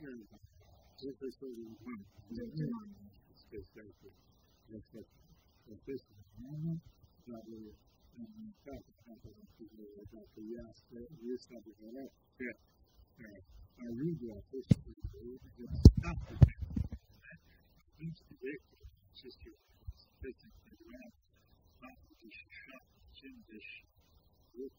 hearing them. This is so we want to make them on this case, that's it. That's it. That's this is normal, that we, um, in fact, it's not that I'm thinking about the yes, the yes, that is the right, yes. I read the official review because it's not the case. It's the way it's just your business, the ground, not the shop, it's in this, with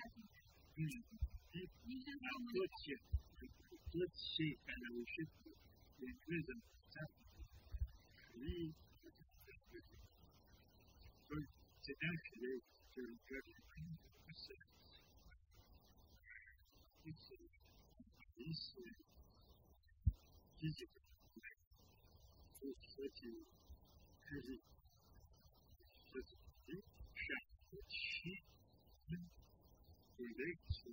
Now, good ship, good ship, fellowship in prison. That's three.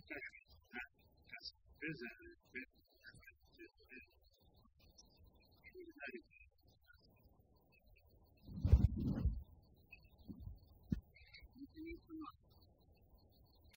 visit